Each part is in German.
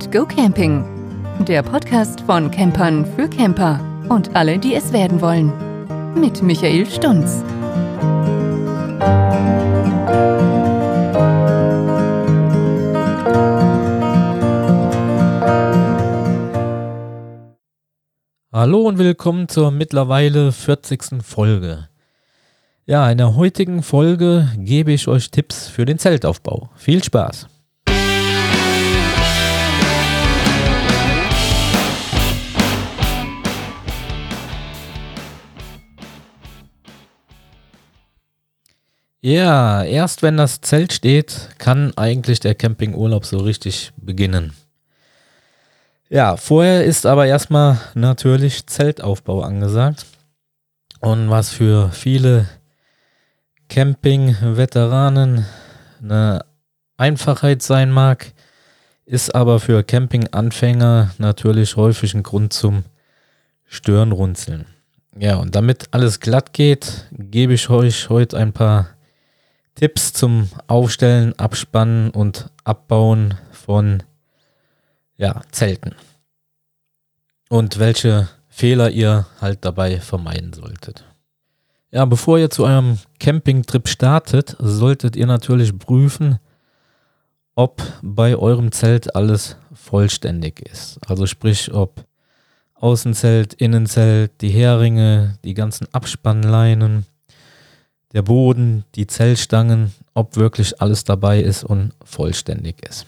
and Go Camping. Der Podcast von Campern für Camper und alle, die es werden wollen. Mit Michael Stunz. Hallo und willkommen zur mittlerweile 40. Folge. Ja, in der heutigen Folge gebe ich euch Tipps für den Zeltaufbau. Viel Spaß! Ja, erst wenn das Zelt steht, kann eigentlich der Campingurlaub so richtig beginnen. Ja, vorher ist aber erstmal natürlich Zeltaufbau angesagt. Und was für viele Camping-Veteranen eine Einfachheit sein mag, ist aber für Camping-Anfänger natürlich häufig ein Grund zum Stirnrunzeln. Ja, und damit alles glatt geht, gebe ich euch heute ein paar Tipps zum Aufstellen, Abspannen und Abbauen von ja, Zelten. Und welche Fehler ihr halt dabei vermeiden solltet. Ja, bevor ihr zu eurem Campingtrip startet, solltet ihr natürlich prüfen, ob bei eurem Zelt alles vollständig ist. Also sprich, ob Außenzelt, Innenzelt, die Heringe, die ganzen Abspannleinen, der Boden, die Zellstangen, ob wirklich alles dabei ist und vollständig ist.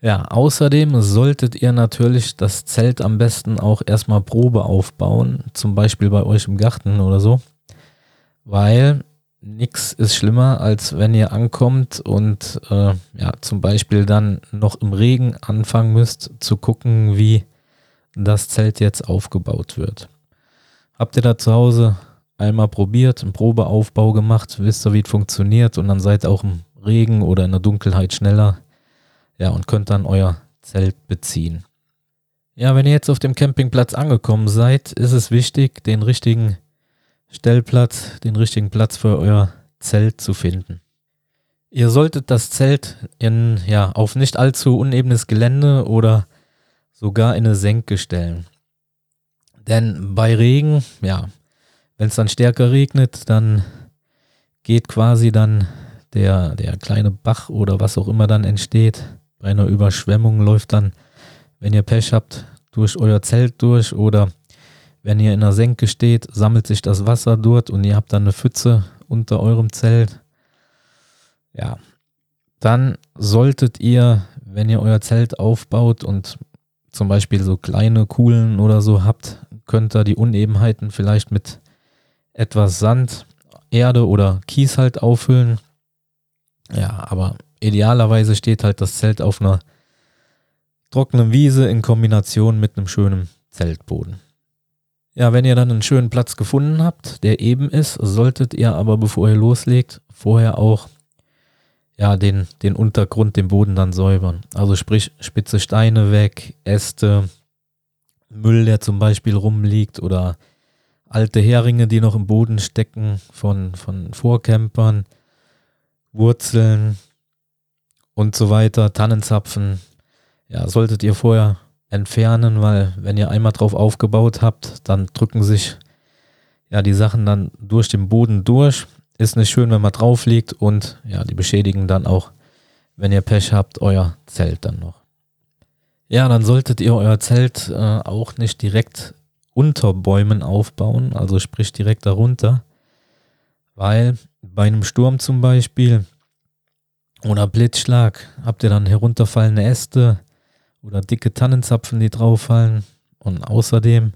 Ja, außerdem solltet ihr natürlich das Zelt am besten auch erstmal Probe aufbauen, zum Beispiel bei euch im Garten oder so, weil nichts ist schlimmer, als wenn ihr ankommt und äh, ja, zum Beispiel dann noch im Regen anfangen müsst zu gucken, wie das Zelt jetzt aufgebaut wird. Habt ihr da zu Hause einmal probiert, einen Probeaufbau gemacht, wisst ihr, wie es funktioniert und dann seid ihr auch im Regen oder in der Dunkelheit schneller. Ja, und könnt dann euer Zelt beziehen. Ja, wenn ihr jetzt auf dem Campingplatz angekommen seid, ist es wichtig, den richtigen Stellplatz, den richtigen Platz für euer Zelt zu finden. Ihr solltet das Zelt in, ja, auf nicht allzu unebenes Gelände oder sogar in eine Senke stellen. Denn bei Regen, ja, wenn es dann stärker regnet, dann geht quasi dann der, der kleine Bach oder was auch immer dann entsteht, bei einer Überschwemmung läuft dann, wenn ihr Pech habt, durch euer Zelt durch oder wenn ihr in einer Senke steht, sammelt sich das Wasser dort und ihr habt dann eine Pfütze unter eurem Zelt. Ja, dann solltet ihr, wenn ihr euer Zelt aufbaut und zum Beispiel so kleine Kuhlen oder so habt, könnt ihr die Unebenheiten vielleicht mit etwas Sand, Erde oder Kies halt auffüllen. Ja, aber idealerweise steht halt das Zelt auf einer trockenen Wiese in Kombination mit einem schönen Zeltboden. Ja, wenn ihr dann einen schönen Platz gefunden habt, der eben ist, solltet ihr aber, bevor ihr loslegt, vorher auch ja, den, den Untergrund, den Boden dann säubern. Also sprich, spitze Steine weg, Äste, Müll, der zum Beispiel rumliegt oder alte Heringe, die noch im Boden stecken von, von Vorcampern, Wurzeln und so weiter, Tannenzapfen. Ja, solltet ihr vorher entfernen, weil wenn ihr einmal drauf aufgebaut habt, dann drücken sich ja die Sachen dann durch den Boden durch. Ist nicht schön, wenn man drauf liegt und ja, die beschädigen dann auch, wenn ihr Pech habt, euer Zelt dann noch. Ja, dann solltet ihr euer Zelt äh, auch nicht direkt unter Bäumen aufbauen, also sprich direkt darunter, weil bei einem Sturm zum Beispiel oder Blitzschlag habt ihr dann herunterfallende Äste oder dicke Tannenzapfen, die drauffallen und außerdem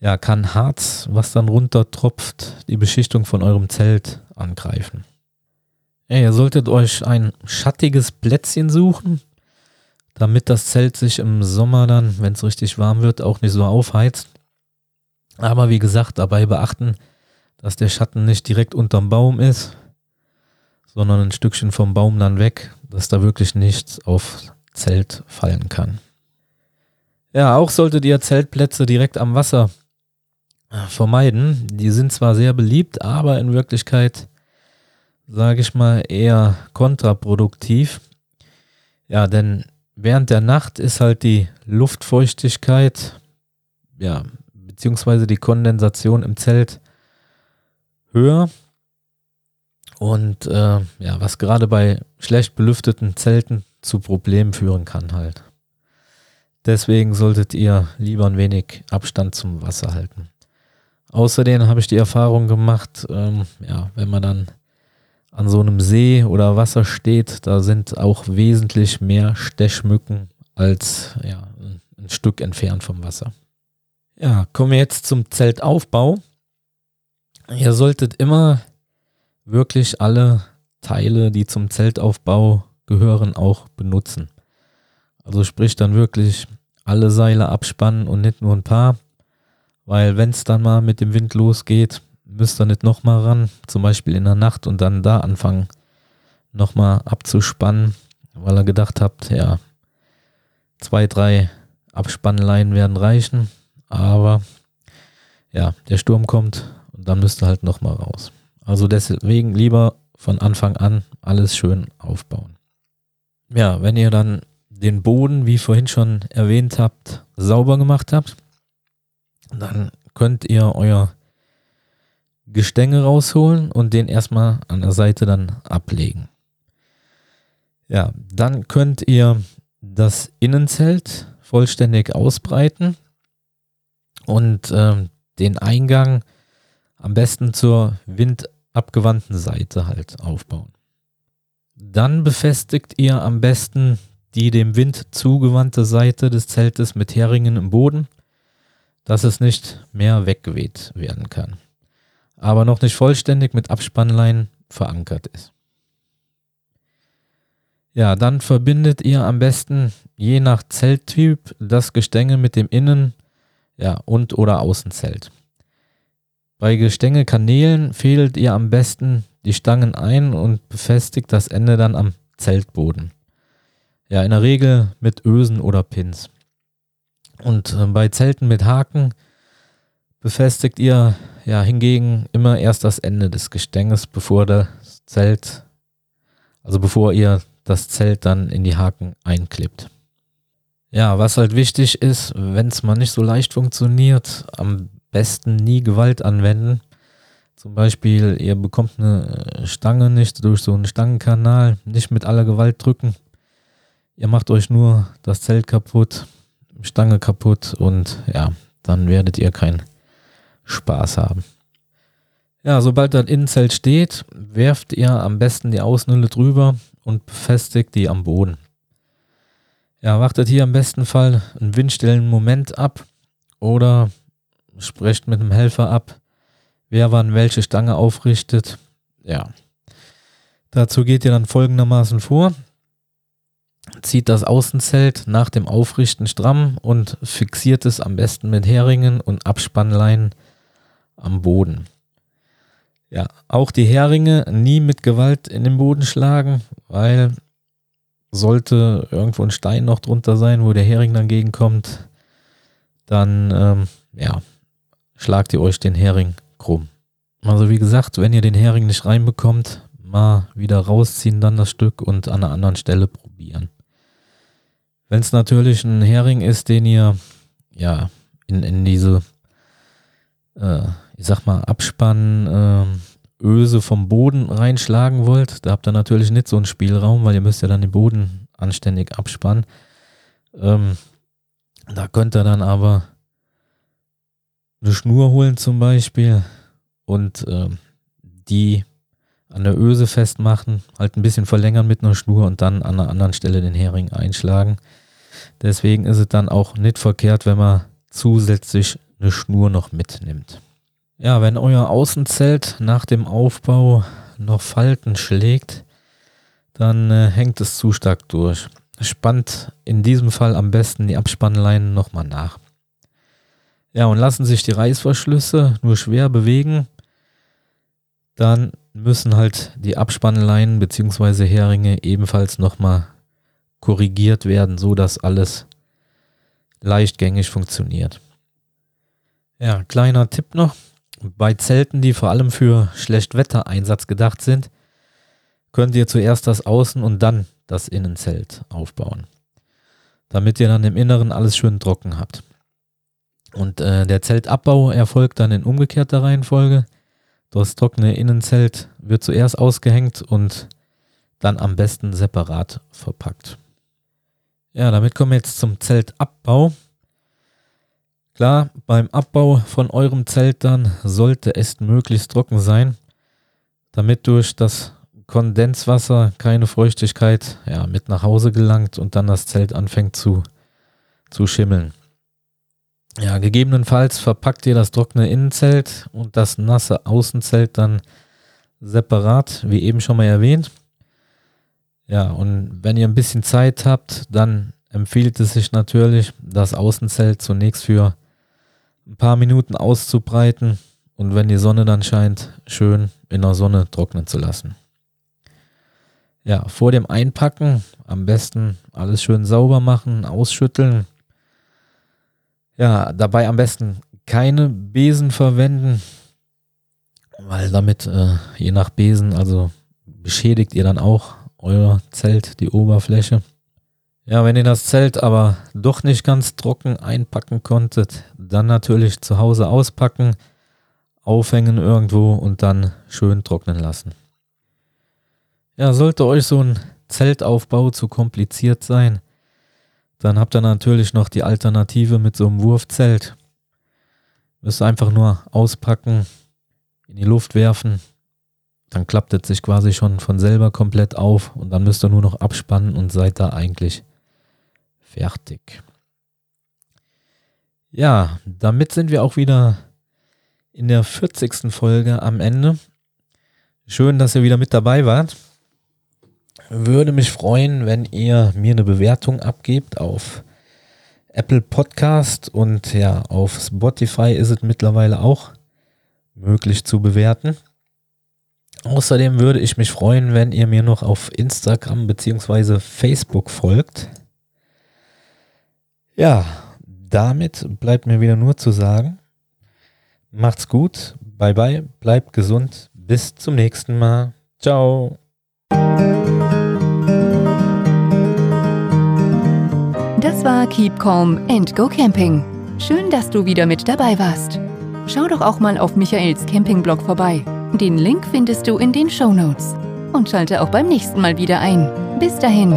ja, kann Harz, was dann runtertropft, die Beschichtung von eurem Zelt angreifen. Ja, ihr solltet euch ein schattiges Plätzchen suchen, damit das Zelt sich im Sommer dann, wenn es richtig warm wird, auch nicht so aufheizt. Aber wie gesagt, dabei beachten, dass der Schatten nicht direkt unterm Baum ist, sondern ein Stückchen vom Baum dann weg, dass da wirklich nichts auf Zelt fallen kann. Ja, auch solltet ihr Zeltplätze direkt am Wasser äh, vermeiden. Die sind zwar sehr beliebt, aber in Wirklichkeit, sage ich mal, eher kontraproduktiv. Ja, denn während der Nacht ist halt die Luftfeuchtigkeit, ja, beziehungsweise die Kondensation im Zelt höher. Und äh, ja, was gerade bei schlecht belüfteten Zelten zu Problemen führen kann halt. Deswegen solltet ihr lieber ein wenig Abstand zum Wasser halten. Außerdem habe ich die Erfahrung gemacht, ähm, ja, wenn man dann an so einem See oder Wasser steht, da sind auch wesentlich mehr Stechmücken als ja, ein Stück entfernt vom Wasser. Ja, kommen wir jetzt zum Zeltaufbau. Ihr solltet immer wirklich alle Teile, die zum Zeltaufbau gehören, auch benutzen. Also sprich dann wirklich alle Seile abspannen und nicht nur ein paar, weil wenn es dann mal mit dem Wind losgeht, müsst ihr nicht nochmal ran, zum Beispiel in der Nacht und dann da anfangen, nochmal abzuspannen, weil ihr gedacht habt, ja, zwei, drei Abspannleinen werden reichen, aber ja, der Sturm kommt und dann müsst ihr halt nochmal raus. Also deswegen lieber von Anfang an alles schön aufbauen. Ja, wenn ihr dann den Boden, wie vorhin schon erwähnt habt, sauber gemacht habt, dann könnt ihr euer Gestänge rausholen und den erstmal an der Seite dann ablegen. Ja, dann könnt ihr das Innenzelt vollständig ausbreiten und äh, den Eingang am besten zur windabgewandten Seite halt aufbauen. Dann befestigt ihr am besten die dem Wind zugewandte Seite des Zeltes mit Heringen im Boden, dass es nicht mehr weggeweht werden kann, aber noch nicht vollständig mit Abspannleinen verankert ist. Ja, dann verbindet ihr am besten je nach Zelttyp das Gestänge mit dem Innen- ja, und oder Außenzelt. Bei Gestängekanälen fädelt ihr am besten die Stangen ein und befestigt das Ende dann am Zeltboden. Ja, in der Regel mit Ösen oder Pins. Und äh, bei Zelten mit Haken befestigt ihr ja hingegen immer erst das Ende des Gestänges, bevor das Zelt, also bevor ihr das Zelt dann in die Haken einklebt. Ja, was halt wichtig ist, wenn es mal nicht so leicht funktioniert, am besten nie Gewalt anwenden. Zum Beispiel, ihr bekommt eine Stange nicht durch so einen Stangenkanal, nicht mit aller Gewalt drücken. Ihr macht euch nur das Zelt kaputt, Stange kaputt und ja, dann werdet ihr keinen Spaß haben. Ja, sobald das Innenzelt steht, werft ihr am besten die Außenhülle drüber und befestigt die am Boden. Ja, wartet hier im besten Fall einen windstillen Moment ab oder sprecht mit einem Helfer ab, wer wann welche Stange aufrichtet. Ja. Dazu geht ihr dann folgendermaßen vor zieht das Außenzelt nach dem Aufrichten stramm und fixiert es am besten mit Heringen und Abspannleinen am Boden. Ja, auch die Heringe nie mit Gewalt in den Boden schlagen, weil sollte irgendwo ein Stein noch drunter sein, wo der Hering dann gegenkommt, dann ähm, ja, schlagt ihr euch den Hering krumm. Also wie gesagt, wenn ihr den Hering nicht reinbekommt, mal wieder rausziehen dann das Stück und an einer anderen Stelle probieren. Wenn es natürlich ein Hering ist, den ihr ja in, in diese, äh, ich sag mal, Abspann äh, Öse vom Boden reinschlagen wollt, da habt ihr natürlich nicht so einen Spielraum, weil ihr müsst ja dann den Boden anständig abspannen. Ähm, da könnt ihr dann aber eine Schnur holen zum Beispiel und äh, die an der Öse festmachen, halt ein bisschen verlängern mit einer Schnur und dann an einer anderen Stelle den Hering einschlagen. Deswegen ist es dann auch nicht verkehrt, wenn man zusätzlich eine Schnur noch mitnimmt. Ja, wenn euer Außenzelt nach dem Aufbau noch Falten schlägt, dann äh, hängt es zu stark durch. Spannt in diesem Fall am besten die Abspannleinen nochmal nach. Ja, und lassen sich die Reißverschlüsse nur schwer bewegen, dann müssen halt die Abspannleinen bzw. Heringe ebenfalls nochmal korrigiert werden, so dass alles leichtgängig funktioniert. Ja, kleiner Tipp noch. Bei Zelten, die vor allem für Schlechtwettereinsatz gedacht sind, könnt ihr zuerst das Außen- und dann das Innenzelt aufbauen. damit ihr dann im Inneren alles schön trocken habt. Und äh, der Zeltabbau erfolgt dann in umgekehrter Reihenfolge. Das trockene Innenzelt wird zuerst ausgehängt und dann am besten separat verpackt. Ja, damit kommen wir jetzt zum Zeltabbau. Klar, beim Abbau von eurem Zelt dann sollte es möglichst trocken sein, damit durch das Kondenswasser keine Feuchtigkeit ja, mit nach Hause gelangt und dann das Zelt anfängt zu, zu schimmeln. Ja, gegebenenfalls verpackt ihr das trockene Innenzelt und das nasse Außenzelt dann separat, wie eben schon mal erwähnt. Ja, und wenn ihr ein bisschen Zeit habt, dann empfiehlt es sich natürlich, das Außenzelt zunächst für ein paar Minuten auszubreiten und wenn die Sonne dann scheint, schön in der Sonne trocknen zu lassen. Ja, vor dem Einpacken am besten alles schön sauber machen, ausschütteln ja, dabei am besten keine Besen verwenden, weil damit äh, je nach Besen, also beschädigt ihr dann auch euer Zelt, die Oberfläche. Ja, wenn ihr das Zelt aber doch nicht ganz trocken einpacken konntet, dann natürlich zu Hause auspacken, aufhängen irgendwo und dann schön trocknen lassen. Ja, sollte euch so ein Zeltaufbau zu kompliziert sein, dann habt ihr natürlich noch die Alternative mit so einem Wurfzelt. Müsst einfach nur auspacken, in die Luft werfen, dann klappt es sich quasi schon von selber komplett auf und dann müsst ihr nur noch abspannen und seid da eigentlich fertig. Ja, damit sind wir auch wieder in der 40. Folge am Ende. Schön, dass ihr wieder mit dabei wart. Würde mich freuen, wenn ihr mir eine Bewertung abgebt auf Apple Podcast und ja, auf Spotify ist es mittlerweile auch möglich zu bewerten. Außerdem würde ich mich freuen, wenn ihr mir noch auf Instagram bzw. Facebook folgt. Ja, damit bleibt mir wieder nur zu sagen, macht's gut, bye bye, bleibt gesund, bis zum nächsten Mal. Ciao. Das war Keep Calm and Go Camping. Schön, dass du wieder mit dabei warst. Schau doch auch mal auf Michaels Campingblog vorbei. Den Link findest du in den Show Notes. Und schalte auch beim nächsten Mal wieder ein. Bis dahin.